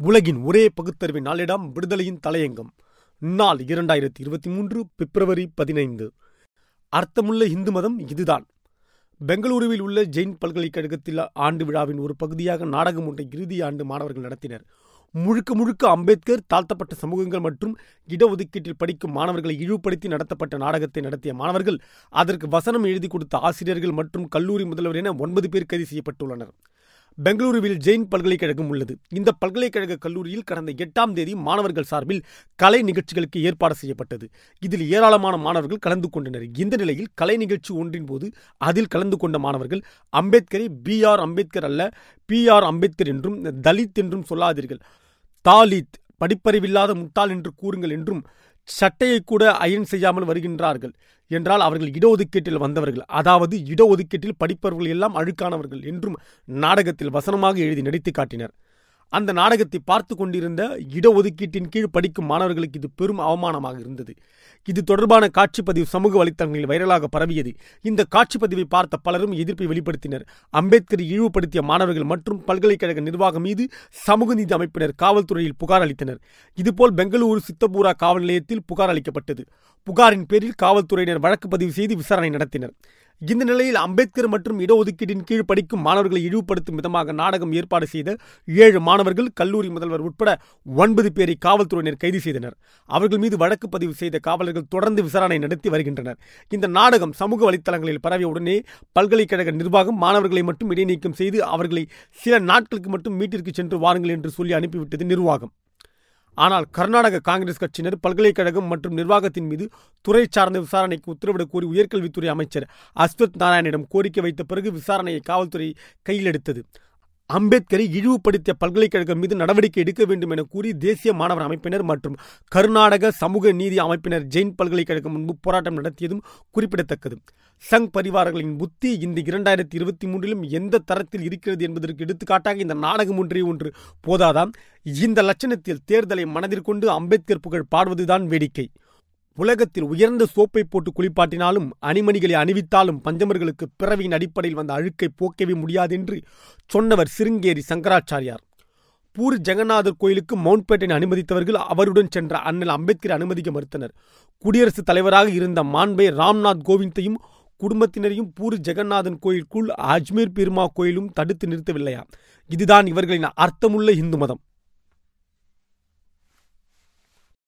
உலகின் ஒரே பகுத்தறிவு நாளிடம் விடுதலையின் தலையங்கம். நாள் இரண்டாயிரத்தி இருபத்தி மூன்று பிப்ரவரி பதினைந்து. அர்த்தமுள்ள இந்து மதம் இதுதான். பெங்களூருவில் உள்ள ஜெயின் பல்கலைக்கழகத்தில் ஆண்டு விழாவின் ஒரு பகுதியாக நாடகம் ஒன்றை இறுதி ஆண்டு மாணவர்கள் நடத்தினர். முழுக்க முழுக்க அம்பேத்கர் தாழ்த்தப்பட்ட சமூகங்கள் மற்றும் இடஒதுக்கீட்டில் படிக்கும் மாணவர்களை இழிவுபடுத்தி நடத்தப்பட்ட நாடகத்தை நடத்திய மாணவர்கள் அதற்கு வசனம் எழுதி கொடுத்த ஆசிரியர்கள் மற்றும் கல்லூரி முதல்வர் என ஒன்பது பேர் கைது செய்யப்பட்டுள்ளனர். பெங்களூருவில் ஜெயின் பல்கலைக்கழகம் உள்ளது. இந்த பல்கலைக்கழக கல்லூரியில் கடந்த எட்டாம் தேதி மாணவர்கள் சார்பில் கலை நிகழ்ச்சிகளுக்கு ஏற்பாடு செய்யப்பட்டது. இதில் ஏராளமான மாணவர்கள் கலந்து கொண்டனர். இந்த நிலையில் கலை நிகழ்ச்சி ஒன்றின் போது அதில் கலந்து கொண்ட மாணவர்கள் அம்பேத்கரை பி ஆர் அம்பேத்கர் அல்ல பி ஆர் அம்பேத்கர் என்றும் தலித் என்றும் சொல்லாதீர்கள். தாலித் படிப்பறிவில்லாத முட்டாள் என்று கூறுங்கள் என்றும் சட்டையை கூட அயன் செய்யாமல் வருகின்றார்கள் என்றால் அவர்கள் இடஒதுக்கீட்டில் வந்தவர்கள். அதாவது இடஒதுக்கீட்டில் படிப்பவர்கள் எல்லாம் அழுக்கானவர்கள் என்றும் நாடகத்தில் வசனமாக எழுதி நடித்து காட்டினர். அந்த நாடகத்தை பார்த்து கொண்டிருந்த இடஒதுக்கீட்டின் கீழ் படிக்கும் மாணவர்களுக்கு இது பெரும் அவமானமாக இருந்தது. இது தொடர்பான காட்சிப்பதிவு சமூக வலைத்தளங்களில் வைரலாக பரவியது. இந்த காட்சிப்பதிவை பார்த்த பலரும் எதிர்ப்பை வெளிப்படுத்தினர். அம்பேத்கர் இழிவுபடுத்திய மாணவர்கள் மற்றும் பல்கலைக்கழக நிர்வாகம் மீது சமூக நீதி அமைப்பினர் காவல்துறையில் புகார் அளித்தனர். இதுபோல் பெங்களூரு சித்தபூரா காவல் நிலையத்தில் புகார் அளிக்கப்பட்டது. புகாரின் பேரில் காவல்துறையினர் வழக்கு பதிவு செய்து விசாரணை நடத்தினர். இந்த நிலையில் அம்பேத்கர் மற்றும் இடஒதுக்கீட்டின் கீழ் படிக்கும் மாணவர்களை இழிவுபடுத்தும் விதமாக நாடகம் ஏற்பாடு செய்த ஏழு மாணவர்கள் கல்லூரி முதல்வர் உட்பட ஒன்பது பேரை காவல்துறையினர் கைது செய்தனர். அவர்கள் மீது வழக்கு பதிவு செய்த காவலர்கள் தொடர்ந்து விசாரணை நடத்தி வருகின்றனர். இந்த நாடகம் சமூக வலைத்தளங்களில் பரவிய உடனே பல்கலைக்கழக நிர்வாகம் மாணவர்களை மட்டும் இடைநீக்கம் செய்து அவர்களை சில நாட்களுக்கு மட்டும் வீட்டிற்கு சென்று வாருங்கள் என்று சொல்லி அனுப்பிவிட்டது நிர்வாகம். ஆனால் கர்நாடக காங்கிரஸ் கட்சியினர் பல்கலைக்கழகம் மற்றும் நிர்வாகத்தின் மீது துறை சார்ந்த விசாரணைக்கு உத்தரவிடக் கோரி உயர்கல்வித்துறை அமைச்சர் அஸ்வத் நாராயணிடம் கோரிக்கை வைத்த பிறகு விசாரணையை காவல்துறை கையில் எடுத்தது. அம்பேத்கரை இழிவுபடுத்திய பல்கலைக்கழகம் மீது நடவடிக்கை எடுக்க வேண்டும் என கூறி தேசிய மாணவர் அமைப்பினர் மற்றும் கர்நாடக சமூக நீதி அமைப்பினர் ஜெயின் பல்கலைக்கழகம் முன்பு போராட்டம் நடத்தியதும் குறிப்பிடத்தக்கது. சங் பரிவாரங்களின் புத்தி இந்த இரண்டாயிரத்தி இருபத்தி மூன்றிலும் எந்த தரத்தில் இருக்கிறது என்பதற்கு எடுத்துக்காட்டாக இந்த நாடகம் ஒன்றே ஒன்று போதாதாம். இந்த லட்சணத்தில் தேர்தலை மனதிற்கொண்டு அம்பேத்கர் புகழ் பாடுவதுதான் வேடிக்கை. உலகத்தில் உயர்ந்த சோப்பை போட்டு குளிப்பாட்டினாலும் அணிமணிகளை அணிவித்தாலும் பஞ்சமர்களுக்கு பிறவியின் அடிப்படையில் வந்த அழுக்கை போக்கவே முடியாது என்று சொன்னவர் சிருங்கேரி சங்கராச்சாரியார். பூரி ஜெகநாதர் கோயிலுக்கு மவுண்ட்பேட்டை அனுமதித்தவர்கள் அவருடன் சென்ற அண்ணல் அம்பேத்கரை அனுமதிக்க மறுத்தனர். குடியரசுத் தலைவராக இருந்த மாண்பை ராம்நாத் கோவிந்தையும் குடும்பத்தினரையும் பூரி ஜெகநாதன் கோயிலுக்குள் அஜ்மீர் பெருமா கோயிலும் தடுத்து நிறுத்தவில்லையா? இதுதான் இவர்களின் அர்த்தமுள்ள இந்து மதம்.